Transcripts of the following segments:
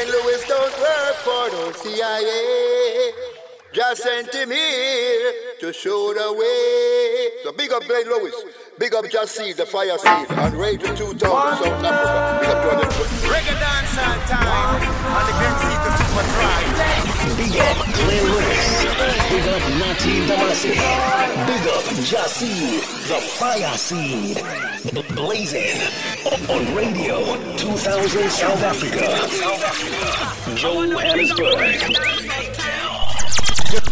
Blaine Lewis don't work for no CIA. Just sent him here to show the way. So big up Blaine Lewis. Big up Just Seed, the Fire Seed, and Radio 2000 South Africa. Big up Jordan. Reggae dance time. On the great seat of Super Drive. Big up Glenn Lewis. Big up Nati Damasi. Big up Jasi, the Fire Seed. Blazing on Radio 2000 South Africa. Johannesburg.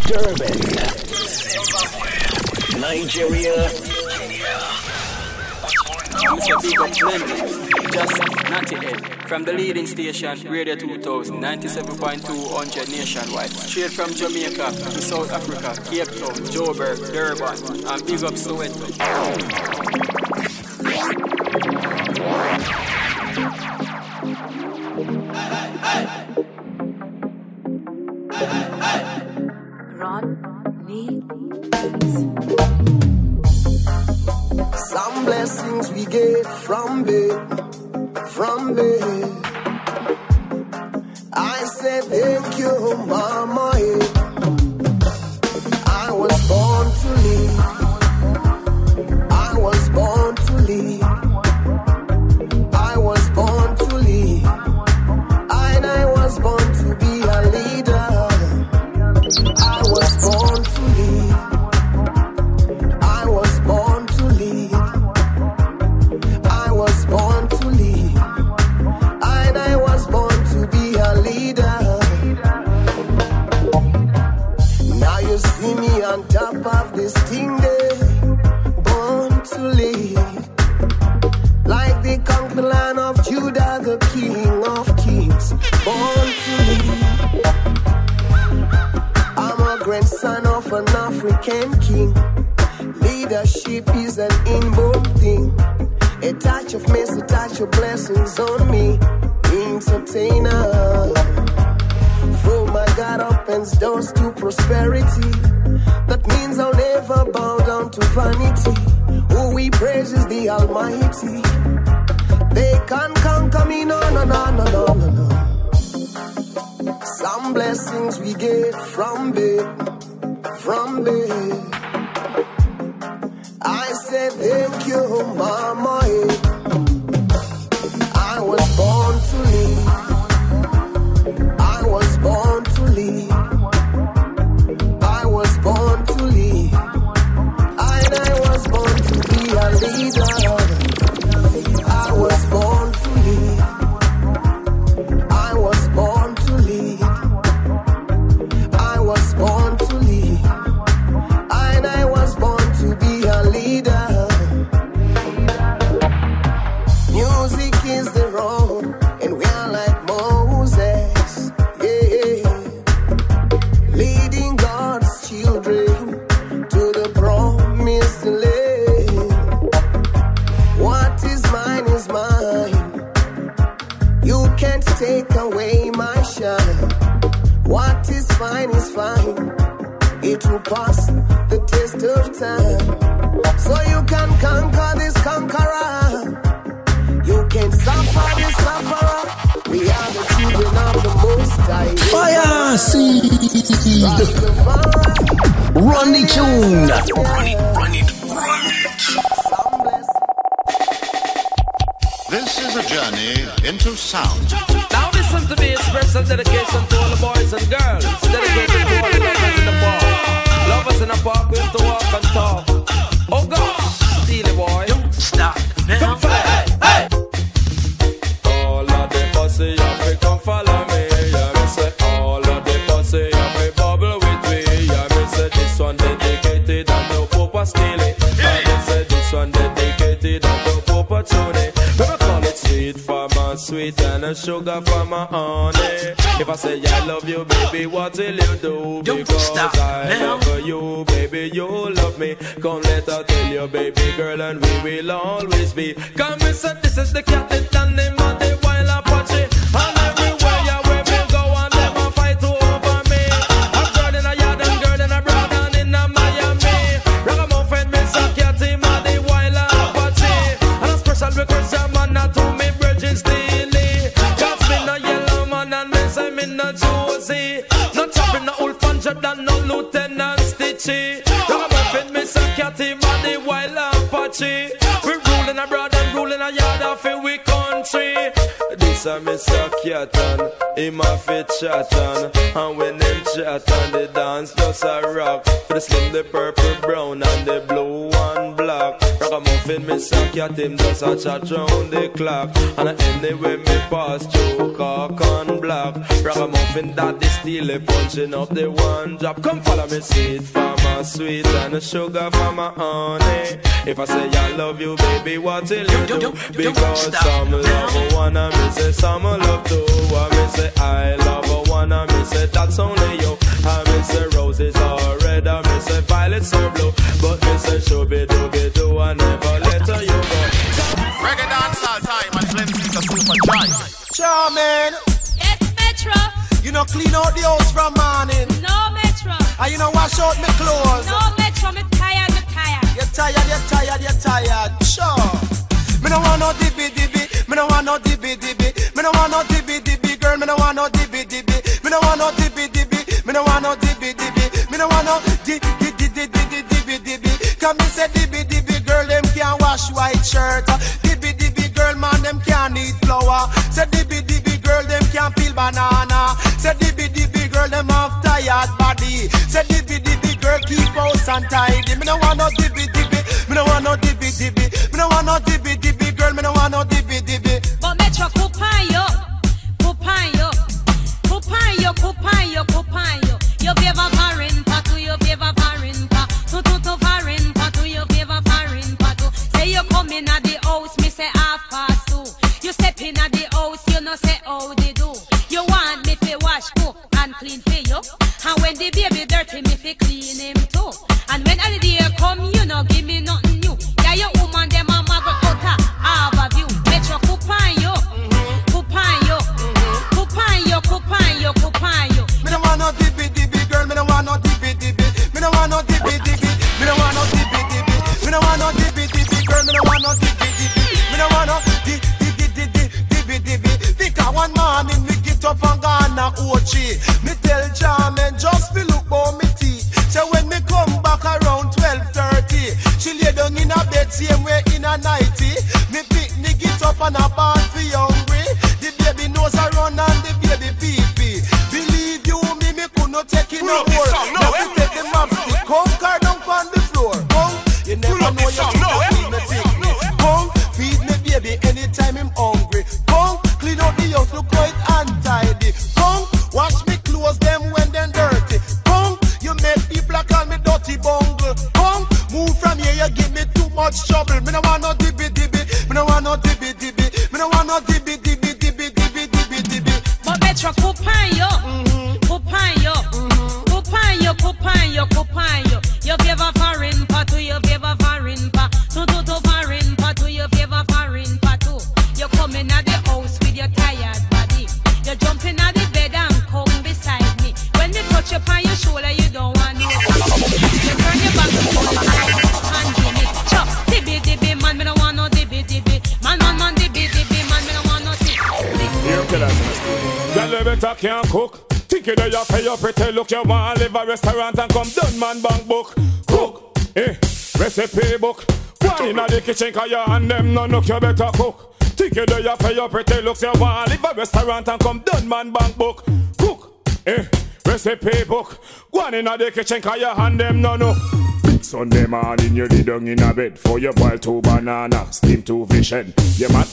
Durban. Nigeria. Big Up Glenn, just Natty Ed. From the leading station, Radio 2000, 97.2 100 nationwide. Straight from Jamaica to South Africa, Cape Town, Joburg, Durban, and Big Up Soweto. Entertainer. Uh. Through my God opens doors to prosperity. That means I'll never bow down to vanity. Who we praise is the Almighty. They can't conquer me, no, no, no, no, no, no. Some blessings we get from bed, from bed. I said thank you, mama. Eh. Rastafari. Run the tune. Run it run it run it This is a journey into sound. Now listen to me, special dedication to all the boys and girls. Dedicated to all the lovers in the park. Lovers in the park, we have to walk and talk. Oh gosh, Steely boy. Don't stop now. Sugar for my honey. If I say I love you, baby, what will you do? Because I love you, baby, you love me. Come let her tell you, baby girl, and we will always be. Come and say this is the captain and the man, the wild Apache. Richie. Ragamuffin, Miss a Catty, body wild and patchy. We ruling abroad and ruling a yard off in we country. This a Mr. Catan, him a fit chatan. And when them chatan, the dance just a rock. For the slim, the purple, brown, and the blue and black. Ragamuffin, Mr. Cat, him just a chat round the clock. And anyway, me pass through cock and black. Ragamuffin, still a punching up the one drop. Come follow me, sweet for my sweet and the sugar for my honey. If I say I love you, baby, what will you do? Because some love one and me say some love two. I me say I love one and me say that's only you. I me say roses are red, I me say violets are blue. But me say shooby dooby doo, I never let her you go. Reggae dancehall time and Glenzito super dry. Charmin, Yes, Metro. you know clean out the house from morning. No, Metro. And you know wash out my clothes. No, Metro. Me tired, me tired. You're tired, you're tired, you're tired. Sure. Me no want no dibby dibby. Me no want no dibby dibby. Me no want no dibby dibby, girl. Me no want no dibby dibby. Me no want no dibby dibby. Me no want no dibby dibby. Me no want no di di di di di di dibby dibby. Come me say dibby dibby, girl. Them can't wash white shirt. Uh, dibby dibby, girl, man, them can't eat flour. Say dibby dibby, girl, them can't peel banana. Say dibby dibby, girl, them have tired body. Say dibby dibby, girl, keep house untidy. Me no want no dibby dibby. Me no want no dibby dibby. Me no want no dibby dibby, girl. Me no want no dibby dibby. But Metro, kupayo. Kupayo. Kupayo, kupayo. Yo vieva varin come in at the house, me say half past two. You step in at the house, you know say how they do. You want me to wash, cook and clean for you. And when the baby dirty, me fi up and gone a Ochi. Me tell Charmin just fi look for me teeth. So when me come back around twelve thirty, she lay down in a bed same way in a nighty. Me pick me get up and a ball fi hungry. The baby nose a run and the baby pee pee. Believe you me, me could not take it no more. Girl, you better can cook. Think you know you pay your pretty look. You want live a restaurant and come done man bank book. Cook, eh, recipe book. One inna the kitchen 'cause you and them no look. You better cook. Think you know you pay your pretty looks. You want live a restaurant and come done man bank book. Cook, eh, recipe book. One inna the kitchen 'cause you and them no know. Sunday morning you lay down in a bed For you boil two banana, steam two fish head You mad?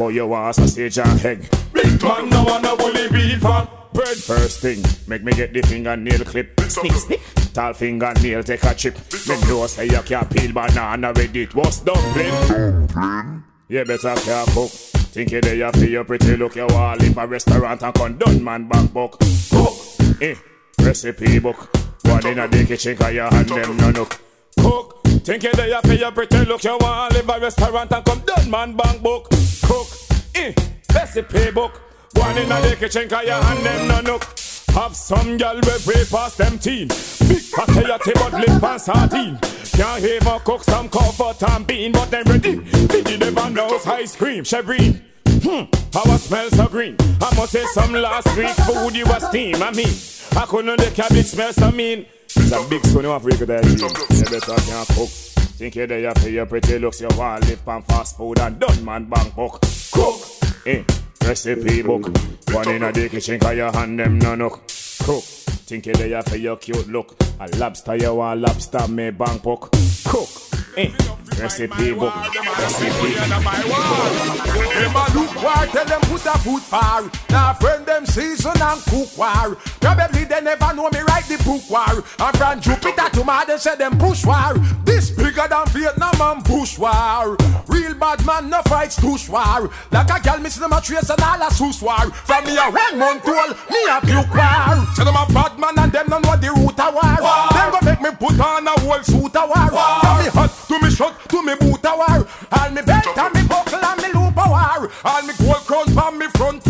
But you want sausage and egg. Big man no want no bully beef and bread. First thing, make me get the fingernail clip. Snick snick, tall fingernail take a chip. Me know say you can't peel banana with it. What's dumpling? Dumpling? You better care cook Think you there you feel your pretty. Look You want live a restaurant and come done man back book. Cook, eh, recipe book. One in a the kitchen cause you hand them no look Cook, think you there you feel your pretty. Look You want live a restaurant and come done man bank book Cook, eh, recipe book. One in the kitchen cause you hand them no look have some gal we way past them teen. Big fatty but lip and sardine. Can't even cook some comfort and bean But them ready. Biggie never knows ice cream Chevrine Hmm, I smell so green. I must say some last week food you was steam I mean. I couldn't the cabbage smell so mean. It's a big son of Africa that. You You better can't cook. Think you're there for your pretty looks, you want live on fast food and done man bank book. Cook, eh, recipe book. One in a the kitchen, cause your hand them no nook. Cook, think you're there for your cute look. A lobster, you want lobster, me bank book. Cook, eh, recipe book. Recipe. Them a look war, tell them put a foot far. Now friend them season and cook war. Probably they never know me write the book war. And from Jupiter to Mars, they say them push war. This bigger than Vietnam and Bush war. Real bad man no fights tush war. Like a gal miss them a trace and all a sus war. From me a one month old, me a puke war. Say them a bad man and them don't know the root of war. Them go make me put on a whole suit of war. From me hot to me shot to me boot of war. All me belt and me buckle and me loop of war. All me gold crown from me front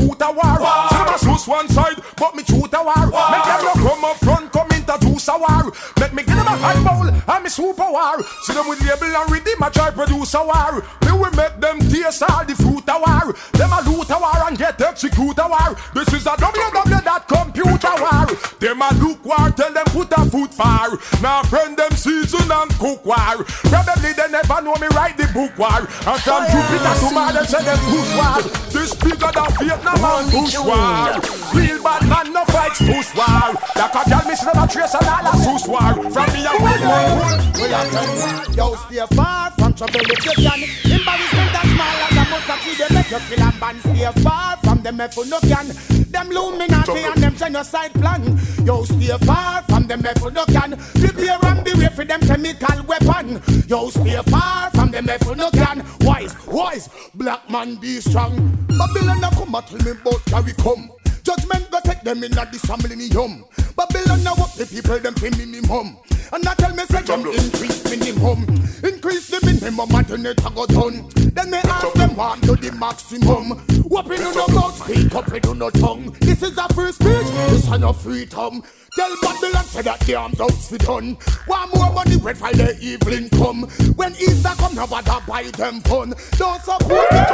Make me give them a bowl and me super war. See them with label and rhythm, I try produce a war. Me will make them taste all the fruit a war. Them a loot a war and get execute a war. This is a www.computer war. Them a look war, tell them put a foot far. Now friend them season and cook war. Probably they never know me write the book war. And from Jupiter to Mars, they say them push war. This bigger than Vietnam and Bush war. Real bad man no fights push war. Like a girl miss never trace and all a sus war. From me a Yo, stay far from trouble if you can. Embarrassment as small as a seed, they make you kill and ban. Stay far from them if no can. Them Illuminati and them genocide plan. Yo, stay far from them if no can. Prepare and be ready for them chemical weapon. Yo, stay far from them if no can. Wise, wise, black man be strong. Babylon now come and tell me about carry come. Judgment go take them in a millennium. Babylon now up the people them pay minimum. And I tell me say them increase minimum. Increase the minimum and then it a go done. Then me ask them one to the maximum. Whooping you no mouth, speak up you no tongue. This is a free speech, this is no freedom. Tell Babylon say that the arms out fi done. One more money for the evil income. When Easter come, no bother buy them fun. Don't support it.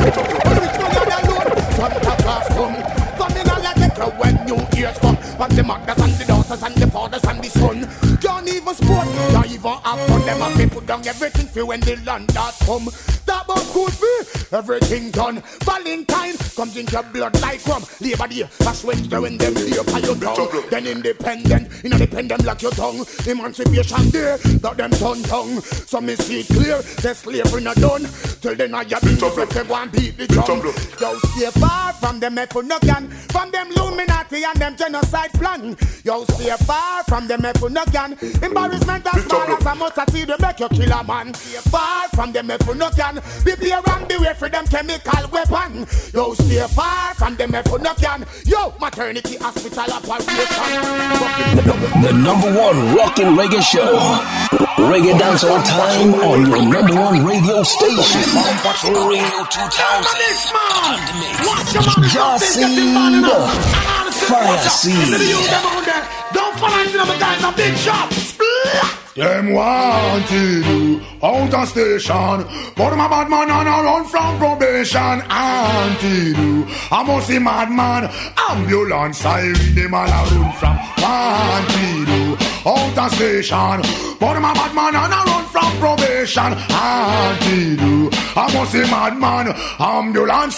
And rich money alone, Santa Claus come. Come and let it when New Year's come. And the mothers and the daughters and the fathers and the son. Can't even sport, can't even have fun. Them have to put down everything for when the land that come. That but could be everything done. Valentine, comes drink your blood like rum. Labor Day, that's Wednesday when them lay upon your down. Then independent, independent like your tongue. Emancipation Day, that them turn tongue. So me see it clear, the slavery not done. Till then I have been if they go and beat the drum. Yo, stay far from them if you no can. From them Illuminati and them genocide plan. Yo, stay far from them if you no can. Embarrassment as small as a mustard seed, they make you kill a man. Stay far from them if you no can. Prepare and beware for them chemical weapon. Yo, stay far from them if you no can. Yo, maternity hospital operation. The number one rockin' reggae show. Reggae dance all time on your number one radio station. Radio 2000. Jacid. Fire Seed. Don't follow into the guys, a big shot. Splat. Them wanted you out of station, but my bad man on a run from probation. Anted you, I must see madman. Ambulance siren, them all a run from. Wanted you out of station, but my bad man on a run from probation. Anted you, I must see madman. Ambulance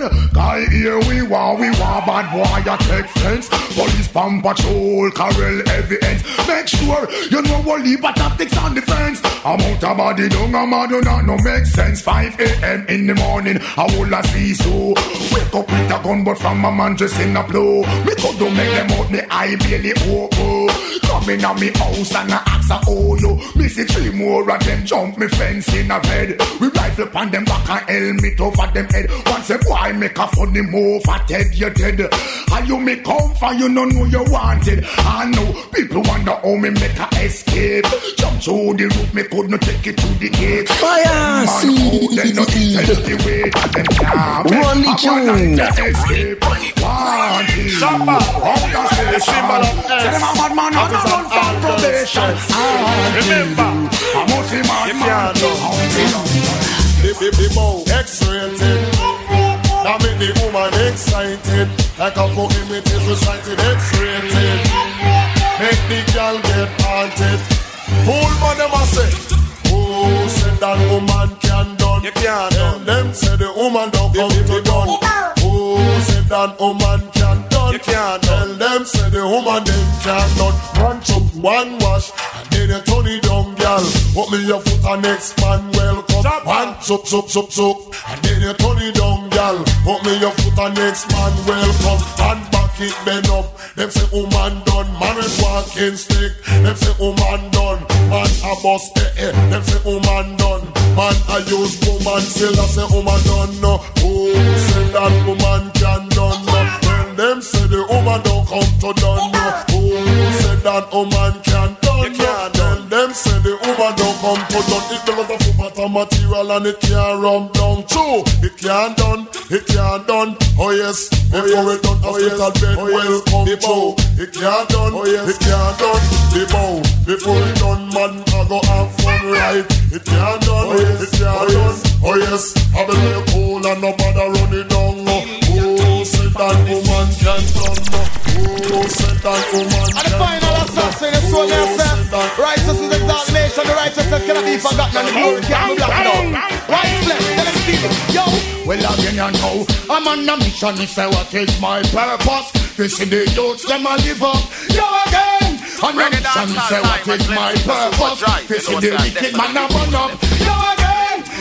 siren, guy here we want, we want bad boy a take fence. Police pump patrol, carrel evidence. Make sure you know what a tactics on the fence. I'm out of body, don't I'm out do not no make sense. 5 a.m. in the morning, I will a see so. Wake up with a gun, but from a man just in a blow. Me could do make them out, me eye barely open. Come in on me house and I ask a oh yo. Me see three more of them jump me fence in a bed. We rifle upon them back and helmet over them head. Once a boy make a funny move, I dead you dead. And you me come for you no know you wanted. I know people wonder how me make a escape. Jump through the roof, me could not take it to the gate. Fire Man, oh, they not tell the way that them can't make Run the a tune. man escape. Wanted. Out of station. Say them a bad man and a run from probation. Remember, I must see man man. The baby bow X-rated. That make the woman excited. Like a Pokemon is recited X-rated. make the girl get haunted. Fool man them a say, oh, say that woman can done. You can't Tell done. them say the woman don't come to done. Oh, say that woman can done. You can't Tell them say the woman them can done. One chop, one wash, and then you turn it down, girl. Put me your foot and next man welcome. Chop. One chop, chop, chop, chop, and then you turn it down, girl. Put me your foot and next man welcome. And back it bend up. Them say woman done, man with walking stick. Them say woman done, man a bust eh eh. Them say woman done, man I use woman still I say woman done no. Oh, say that woman can done them say the woman don't come to done no. Oh, say that woman can done no. can't Tell done. them say the woman don't come to done. It the lot of football material and it can't run down. True, it can't done, it can't done. Oh yes, oh, before it done, oh yes, bed oh, welcome the bow. It can't done, oh yes, it can't done. The bow before it done, man, I go have fun right. It can't done, oh yes, it can't oh, done. Oh yes, I be lay cool and no bother running down. Say woman can done. Oh, say that woman And the final assassin is so yourself. Righteous is the dark nation, the righteousness cannot be forgotten, and the glory can't be blocked out. Right flesh, tell them speak it. Yo! Well, again, you know, I'm on a mission. Me say, what is my purpose? This is the youths, them a live up. Yo, again! On a mission, say, what is and my blends with the purpose? This is the wicked man a burn up. Yo, again!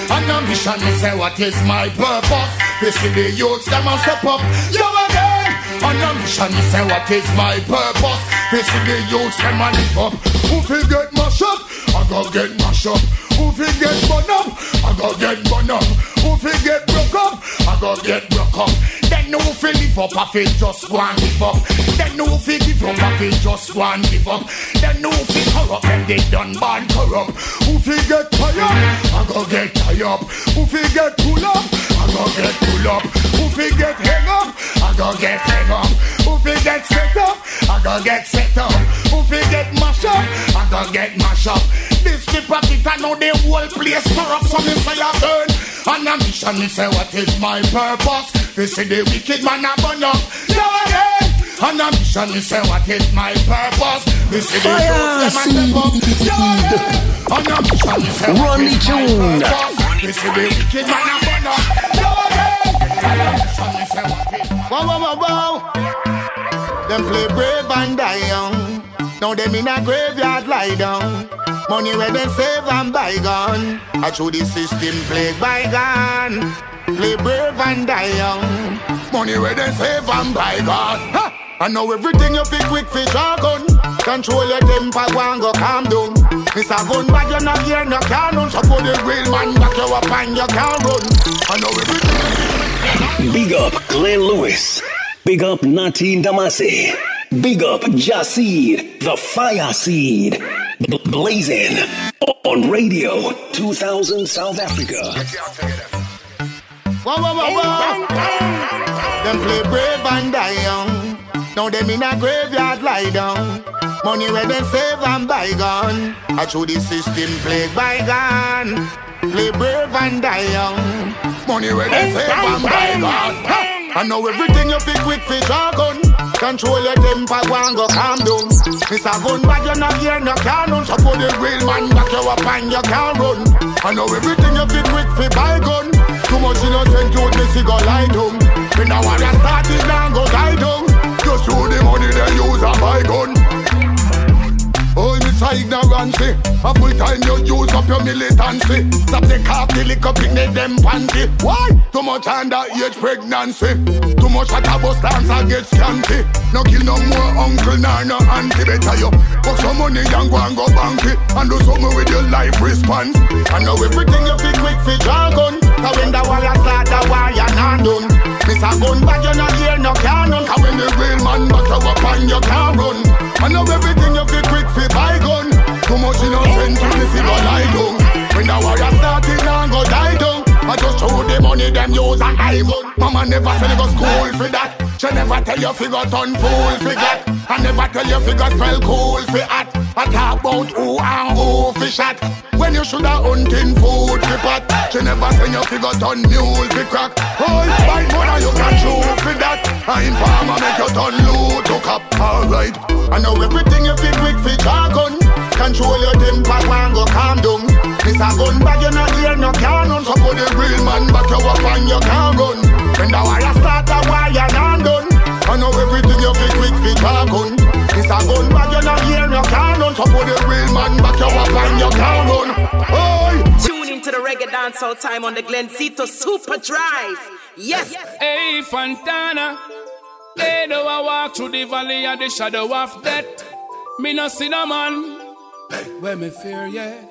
On a mission, me say, what is my purpose? This is the youths, them a step up. Yo, again! On a mission, me say, what is my purpose? This is the youths, them a live up. Who fi get mash up? I go get mash up. Who fi get burn up? I go get burn up. Who fi get broke up? I go get broke up. Then who fi live up? I fi just and give up. Then who fi give up? I fi just and give up. Then who fi corrupt? They done born corrupt. Who fi get tired? I go get tired. Who fi get pull up? I go get pull up. Who fi get hang up? I go get hang up. Who fi get set up? I go get set up. Who fi get mash up? I go get mash up. This the profit, I know the whole place corrupt, so me say I burn. And a mission, me say what is my purpose? This is the wicked man a burn up. Yo again. Eh? And a mission, me say what is my purpose? This is the Fire youth, them a step up. Again. A mission, me say what Run is my tune. purpose? This is the wicked man a burn up. And a mission, me say what is my Wow, wow, wow, wow. Them play brave and die young. Now them in a graveyard lie down. Money where them save and bygone. I through the system play bygone. Play brave and die young. money where they save and buy God. Ha! I know everything you pick quick for jargon. Control your temper, go and go calm down. It's a gun bag, you're not here, no cannon. So put the real man back you up and you can't run. I know everything. Big up Glenn Lewis. Big up Natin Damasi. Big up Jasid, the Fire Seed. B- blazing on Radio 2000 South Africa. Wow, wow, wow, wow. Them play brave and die young. Now them in a graveyard lie down. Money where them save and bygone. I through the system play bygone. Play brave and die young. Money where they save and buy. Ha! I know everything you pick with for jargon. Control your temper, go and go calm down. It's a gun bag, you're not here, no cannon. So put the real man back you up and you can't run. I know everything you pick with for bygone. Too much innocent youth, me see go lie down. Me now want to start it now go die down. Show the money they use and buy gun. Oh, It's a ignorancy. A full time you use up your militancy. Stop the cocky lick up in the them panty. Why? Too much underage pregnancy. Too much at a bus dance and get scanty. No kill no more uncle nor no auntie. Better you fuck some money and go and go banky. And do something with your life response. I know everything you pick quick for jargon. Cause when the warrior start the war, you're not done. Miss a gun bag, you're not here, no cannon. Cause when the real man back you up and you can't run. I know everything you pick quick for bygone. Too much innocent to this go lie down. When the warrior start it and go die down. I just show the money them use and I gun. Mama never send go school for that. She never tell you figure turn fool for that. I never tell you figure spell cool for hat. I talk about who and who for shot. When you shoulda hunting food for pot. She never I send you figure turn mule fi crack. Oh, buy money you can choose for that. I informer make you turn loot to cop. Alright, I know everything you fit quick fi jargon. Control your temper, one go calm down. This a gun bag, you not hear no cannon. So put the real man back you up and you can't run. When the fit quick fi. This a gun bag, you not hear no cannon. So put the real man back you up and you can't run. Oh. Tune into the reggae dancehall time on the Glenzito Super Drive. Yes. Hey, Fontana. They know I walk through the valley of the shadow of death. Me no see no man. Where me fear yet.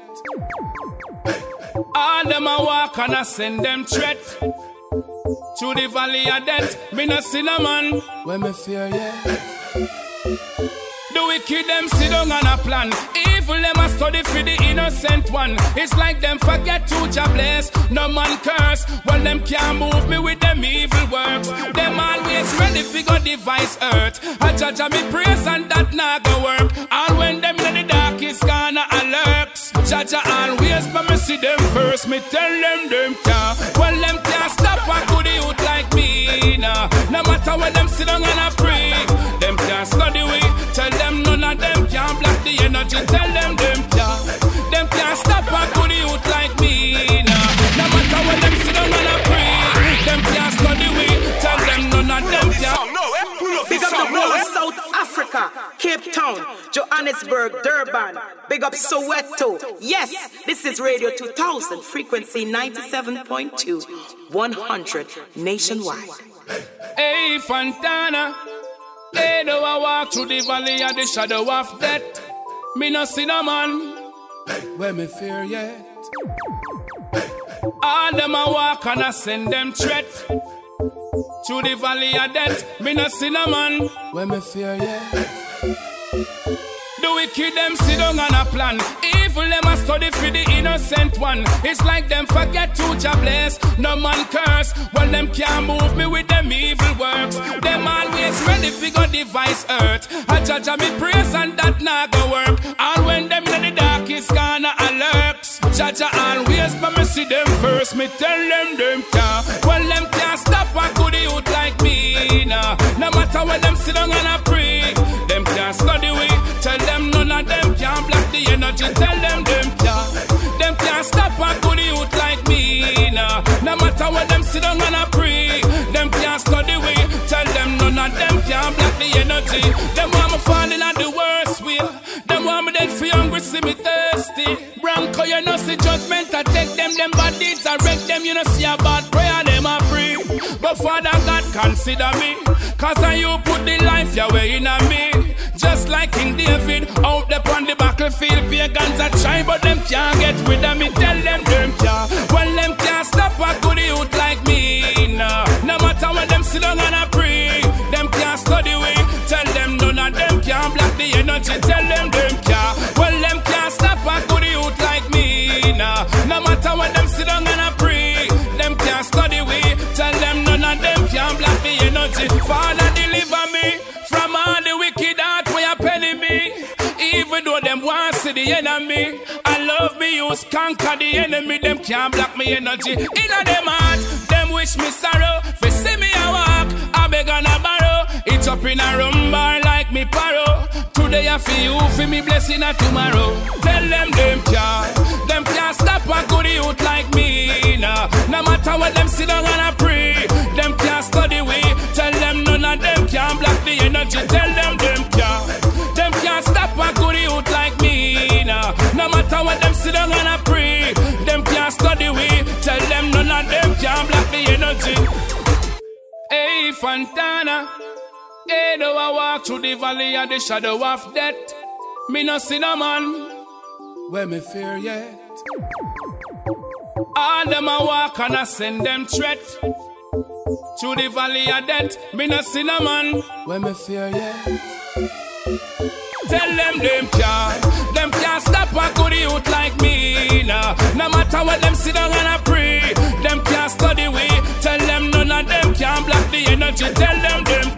All them a walk and I send them threat. Through the valley of death. Me no see no man. Where me fear yet. The wicked them sit down on a plan. Evil them a study for the innocent one. It's like them forget to job bless. No man curse. Well, them can't move me with them evil works. Them always ready for go device hurt. I judge me praise and that not go work. And when them in the darkest corner alerts. Judge always but me see them first. Me tell them them can't. Well, them can't stop a good youth like me. Nah. No matter when them sit down and a pray. The energy. Tell them them can. Them can't stop a good youth like me. Nah. No matter when them sit down and a pray. Them can't study we. Tell them none of them can. Big up the whole of South Africa, Cape Town, Johannesburg, Durban. Big up Soweto. Yes, this is Radio 2000, frequency 97.2, 100 nationwide. Hey, Fontana. They know I walk through the valley of the shadow of death. Me no see no man. Where me fear yet. All them a walk and I send them threat. Through the valley of death. Me no see no man. Where me fear yet. The wicked them sit down on a plan. Evil them a study for the innocent one. It's like them forget to bless. No man curse. Well, them can't move me with them evil works. Them always ready for go device hurt. I judge me praise and that not go work. All when them in the darkest corner alerts. Judge always but me see them first. Me tell them them can't. Well, them can't stop a good youth like me. Nah. No matter when them sit down and a pray. Them can't study we. Tell them none of them can block the energy. Sit down and a pray. Them can't study we. Tell them none of them can block the energy. Them want me falling at the worst will. Them want me dead for hungry, see me thirsty. Bronco, you know see judgment. I take them, them bad deeds. I wreck them, you know see a bad prayer. Them a free. But Father God, consider me. Cause I you put the life your way in a me. Just like King David, out there on the battlefield, pagans a try, but them can't get rid of me. Tell them them can't. The energy. Tell them them can't. Well, them can't stop a good youth like me. Nah. No matter when them sit down and a pray, them can't study we. Tell them none of them can block the energy. Father, deliver me from all the wicked heart where you penny me. Even though them want to see the enemy, I love me use conquer the enemy. Them can't block me energy. In a them heart, them wish me sorrow. For see me a walk, I beg on a borrow. It's up in a room bar like me paro. Today I feel you for me blessing a tomorrow. Tell them them can't, them can't stop a good youth like me. Nah. No matter what them sit down and I pray, them can't study we. Tell them none of them can block the energy. Tell them them can't, them can't stop a good youth like me. Nah. No matter what them sit down and I pray, them can't study we. Tell them none of them can block the energy. Hey Fontana, hey though I walk through the valley of the shadow of death, me no see no man where me fear yet. All them a walk and I send them threat through the valley of death. Me no see no man where me fear yet. Tell them them can't, them can't stop a good youth like me. Nah. No matter what them sit down and I pray, them can't study we. Tell them none of them can block the energy. Tell them them